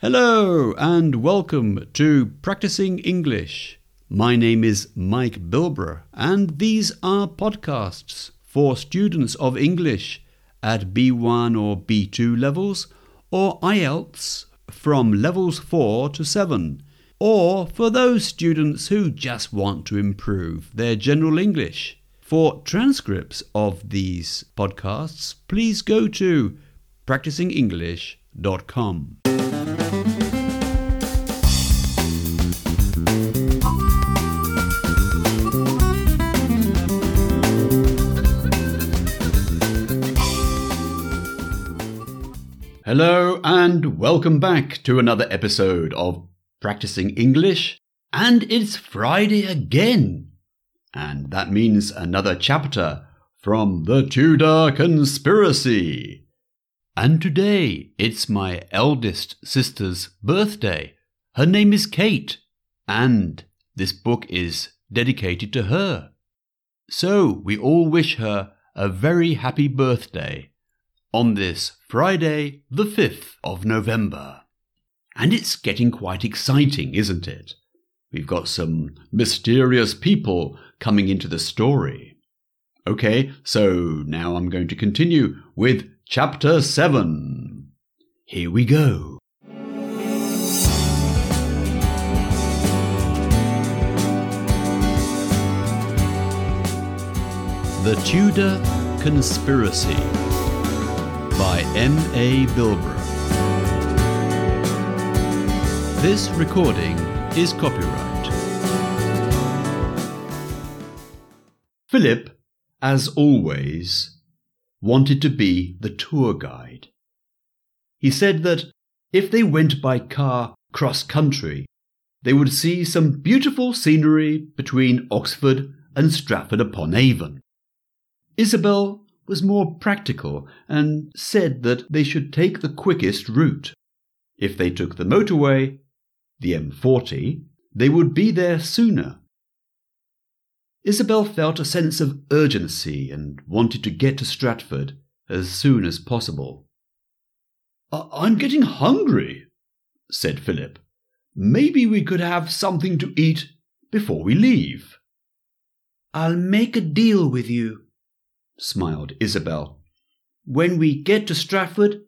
Hello and welcome to Practicing English. My name is Mike Bilbrough, and these are podcasts for students of English at B1 or B2 levels or IELTS from levels 4 to 7, or for those students who just want to improve their general English. For transcripts of these podcasts, please go to practicingenglish.com. Hello and welcome back to another episode of Practicing English. And it's Friday again. And that means another chapter from the Tudor Conspiracy. And today it's my eldest sister's birthday. Her name is Kate, and this book is dedicated to her. So we all wish her a very happy birthday on this Friday, the 5th of November. And it's getting quite exciting, isn't it? We've got some mysterious people coming into the story. Okay, so now I'm going to continue with chapter 7. Here we go. The Tudor Conspiracy by M. A. Bilbrough. This recording is copyright. Philip, as always, wanted to be the tour guide. He said that if they went by car cross country, they would see some beautiful scenery between Oxford and Stratford upon Avon. Isabel was more practical and said that they should take the quickest route. If they took the motorway, the M40, they would be there sooner Isabel felt a sense of urgency and wanted to get to Stratford as soon as possible. I'm getting hungry, said Philip. Maybe we could have something to eat before we leave. I'll make a deal with you, smiled Isabel. When we get to Stratford,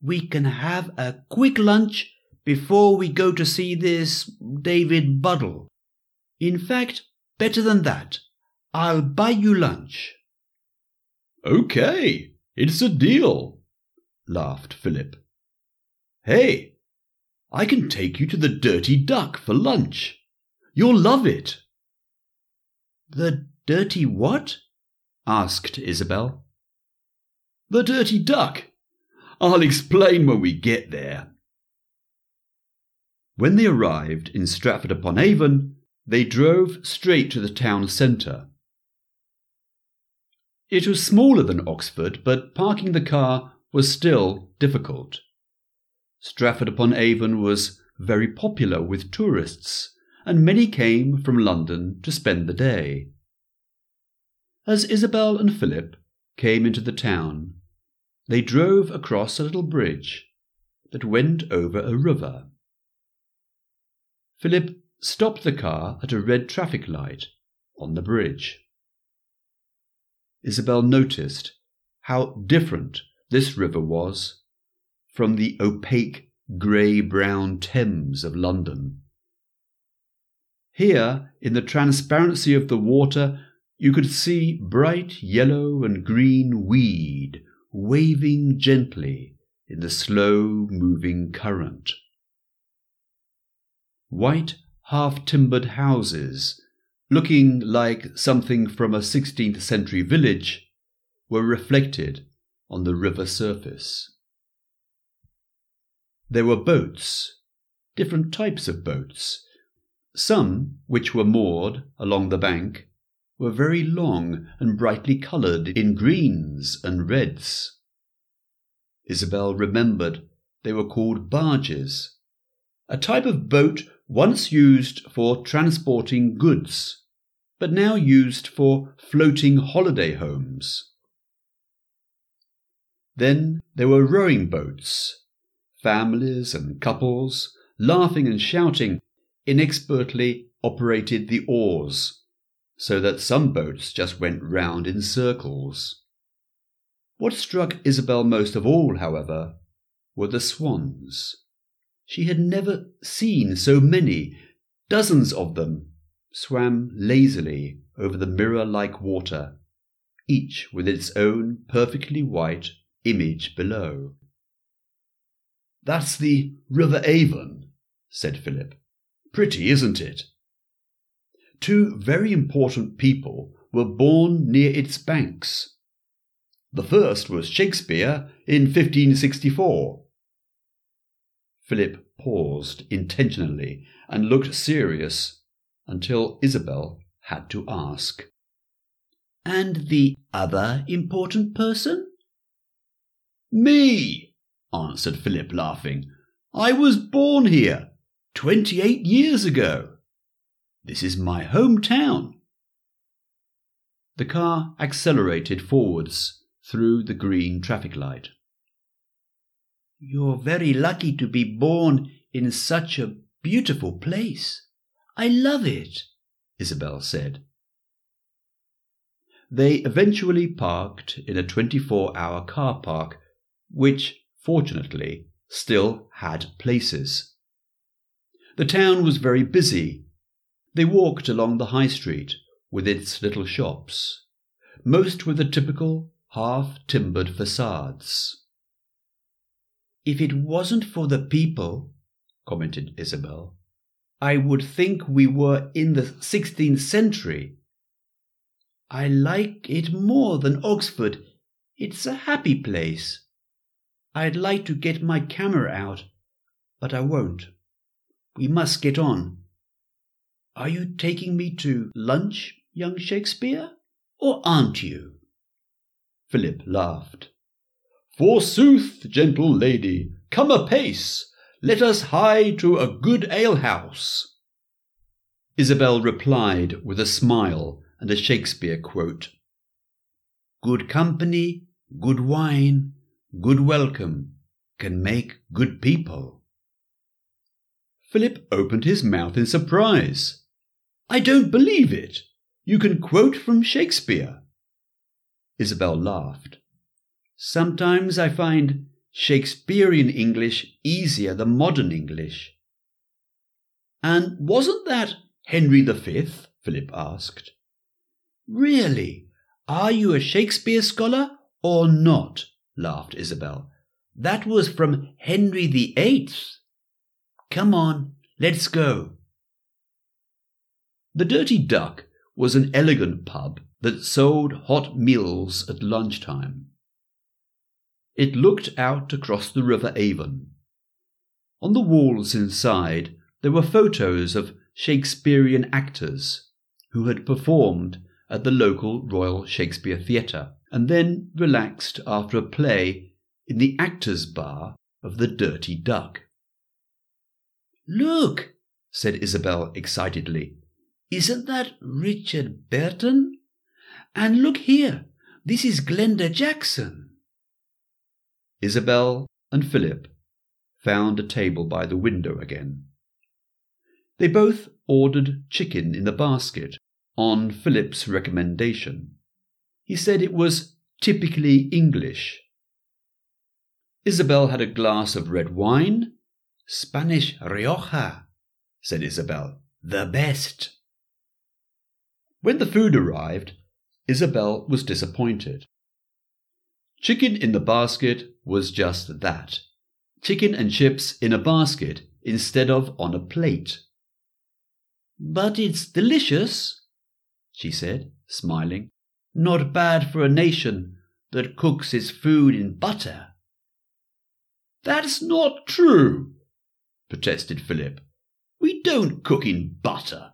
we can have a quick lunch before we go to see this David Buddle. In fact, Better than that. I'll buy you lunch. Okay, it's a deal, laughed Philip. Hey, I can take you to the Dirty Duck for lunch. You'll love it. The Dirty what? asked Isabel. The Dirty Duck. I'll explain when we get there. When they arrived in Stratford upon Avon, they drove straight to the town centre. It was smaller than Oxford, but parking the car was still difficult. Stratford upon Avon was very popular with tourists, and many came from London to spend the day. As Isabel and Philip came into the town, they drove across a little bridge that went over a river. Philip stopped the car at a red traffic light on the bridge. Isabel noticed how different this river was from the opaque grey brown Thames of London. Here, in the transparency of the water, you could see bright yellow and green weed waving gently in the slow moving current. White half timbered houses, looking like something from a 16th century village, were reflected on the river surface. There were boats, different types of boats. Some, which were moored along the bank, were very long and brightly coloured in greens and reds. Isabel remembered they were called barges, a type of boat once used for transporting goods, but now used for floating holiday homes. Then there were rowing boats, families and couples, laughing and shouting, inexpertly operated the oars, so that some boats just went round in circles. What struck Isabel most of all, however, were the swans. She had never seen so many. Dozens of them swam lazily over the mirror like water, each with its own perfectly white image below. That's the River Avon, said Philip. Pretty, isn't it? Two very important people were born near its banks. The first was Shakespeare in 1564. Philip paused intentionally and looked serious until Isabel had to ask. And the other important person? Me, answered Philip, laughing. I was born here twenty eight years ago. This is my hometown. The car accelerated forwards through the green traffic light. You're very lucky to be born in such a beautiful place. I love it, Isabel said. They eventually parked in a 24 hour car park, which, fortunately, still had places. The town was very busy. They walked along the high street with its little shops, most with the typical half timbered facades. If it wasn't for the people, commented Isabel, I would think we were in the 16th century. I like it more than Oxford. It's a happy place. I'd like to get my camera out, but I won't. We must get on. Are you taking me to lunch, young Shakespeare, or aren't you? Philip laughed. Forsooth, gentle lady, come apace. Let us hie to a good alehouse. Isabel replied with a smile and a Shakespeare quote Good company, good wine, good welcome can make good people. Philip opened his mouth in surprise. I don't believe it. You can quote from Shakespeare. Isabel laughed. Sometimes I find Shakespearean English easier than modern English. And wasn't that Henry V? Philip asked. Really? Are you a Shakespeare scholar or not? laughed Isabel. That was from Henry VIII. Come on, let's go. The Dirty Duck was an elegant pub that sold hot meals at lunchtime. It looked out across the River Avon. On the walls inside there were photos of Shakespearean actors who had performed at the local Royal Shakespeare Theatre and then relaxed after a play in the Actors' Bar of the Dirty Duck. Look, said Isabel excitedly. Isn't that Richard Burton? And look here, this is Glenda Jackson. Isabel and Philip found a table by the window again. They both ordered chicken in the basket on Philip's recommendation. He said it was typically English. Isabel had a glass of red wine. Spanish Rioja, said Isabel. The best. When the food arrived, Isabel was disappointed. Chicken in the basket was just that chicken and chips in a basket instead of on a plate. But it's delicious, she said, smiling. Not bad for a nation that cooks its food in butter. That's not true, protested Philip. We don't cook in butter.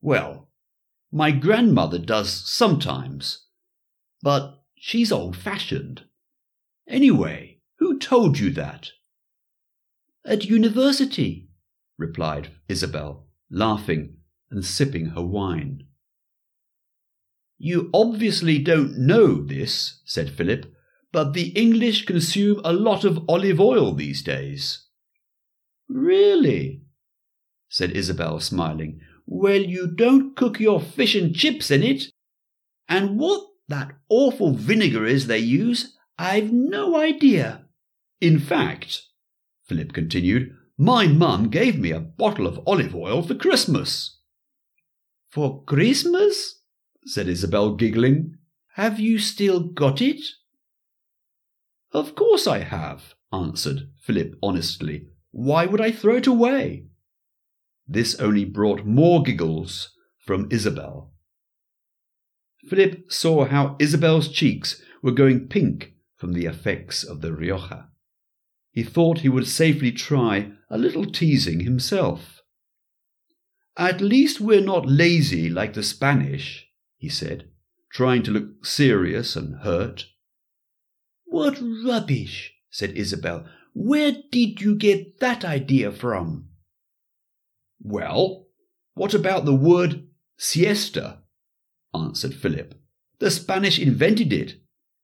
Well, my grandmother does sometimes, but she's old fashioned. Anyway, who told you that? At university, replied Isabel, laughing and sipping her wine. You obviously don't know this, said Philip, but the English consume a lot of olive oil these days. Really? said Isabel, smiling. Well, you don't cook your fish and chips in it. And what that awful vinegar is they use, I've no idea. In fact, Philip continued, my mum gave me a bottle of olive oil for Christmas. For Christmas? said Isabel, giggling. Have you still got it? Of course I have, answered Philip honestly. Why would I throw it away? This only brought more giggles from Isabel. Philip saw how Isabel's cheeks were going pink from the effects of the Rioja. He thought he would safely try a little teasing himself. At least we're not lazy like the Spanish, he said, trying to look serious and hurt. What rubbish, said Isabel. Where did you get that idea from? Well, what about the word siesta? Answered Philip. The Spanish invented it,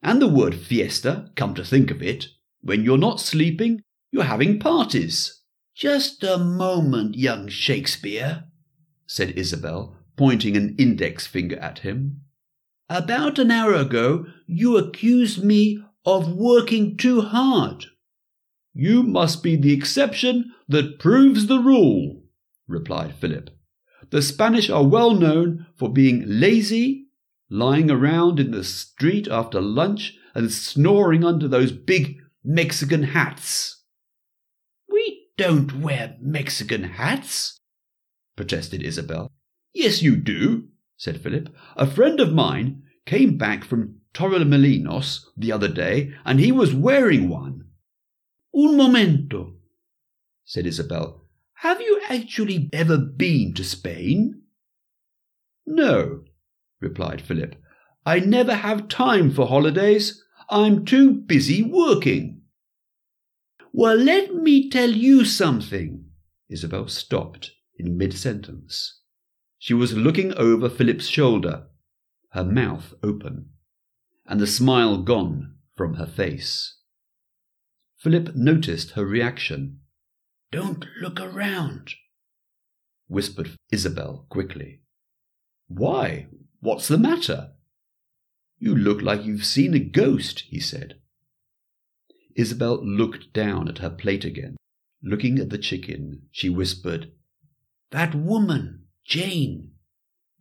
and the word fiesta, come to think of it. When you're not sleeping, you're having parties. Just a moment, young Shakespeare, said Isabel, pointing an index finger at him. About an hour ago, you accused me of working too hard. You must be the exception that proves the rule, replied Philip. The Spanish are well known for being lazy, lying around in the street after lunch, and snoring under those big Mexican hats. We don't wear Mexican hats, protested Isabel. Yes, you do, said Philip. A friend of mine came back from Torremolinos the other day, and he was wearing one. Un momento, said Isabel. Have you actually ever been to Spain? No, replied Philip. I never have time for holidays. I'm too busy working. Well, let me tell you something. Isabel stopped in mid sentence. She was looking over Philip's shoulder, her mouth open, and the smile gone from her face. Philip noticed her reaction. Don't look around, whispered Isabel quickly. Why? What's the matter? You look like you've seen a ghost, he said. Isabel looked down at her plate again. Looking at the chicken, she whispered, That woman, Jane,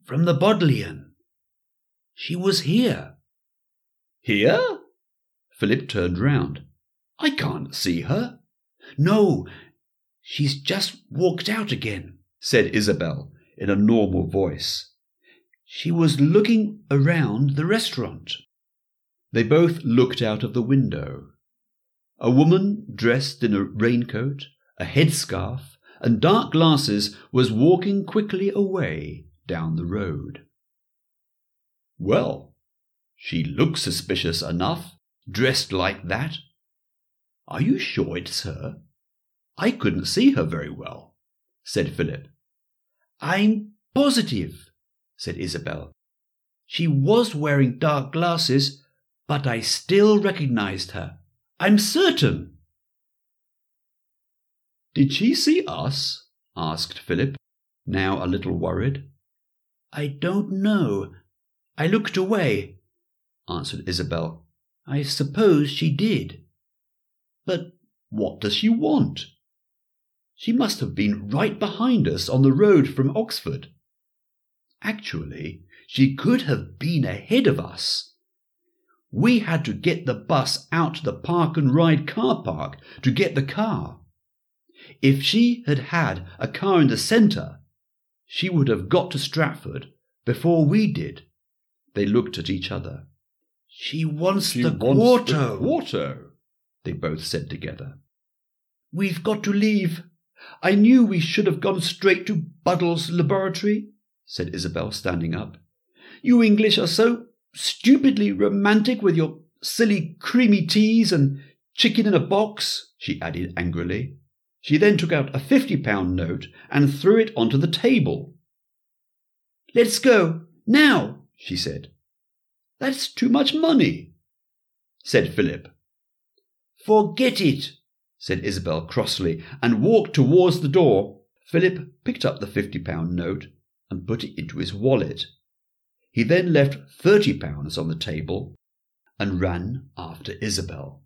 from the Bodleian. She was here. Here? Philip turned round. I can't see her. No, she's just walked out again, said Isabel in a normal voice. She was looking around the restaurant. They both looked out of the window. A woman dressed in a raincoat, a headscarf, and dark glasses was walking quickly away down the road. Well, she looks suspicious enough, dressed like that. Are you sure it's her? I couldn't see her very well, said Philip. I'm positive, said Isabel. She was wearing dark glasses, but I still recognized her. I'm certain. Did she see us? asked Philip, now a little worried. I don't know. I looked away, answered Isabel. I suppose she did. But what does she want? She must have been right behind us on the road from Oxford. Actually, she could have been ahead of us. We had to get the bus out to the park and ride car park to get the car. If she had had a car in the centre, she would have got to Stratford before we did. They looked at each other. She wants, she the, wants quarto. the quarto, they both said together. We've got to leave. I knew we should have gone straight to Buddle's laboratory, said Isabel, standing up. You English are so stupidly romantic with your silly creamy teas and chicken in a box, she added angrily. She then took out a fifty pound note and threw it onto the table. Let's go, now, she said. That's too much money. said Philip. Forget it, said Isabel crossly, and walked towards the door. Philip picked up the fifty pound note and put it into his wallet. He then left thirty pounds on the table and ran after Isabel.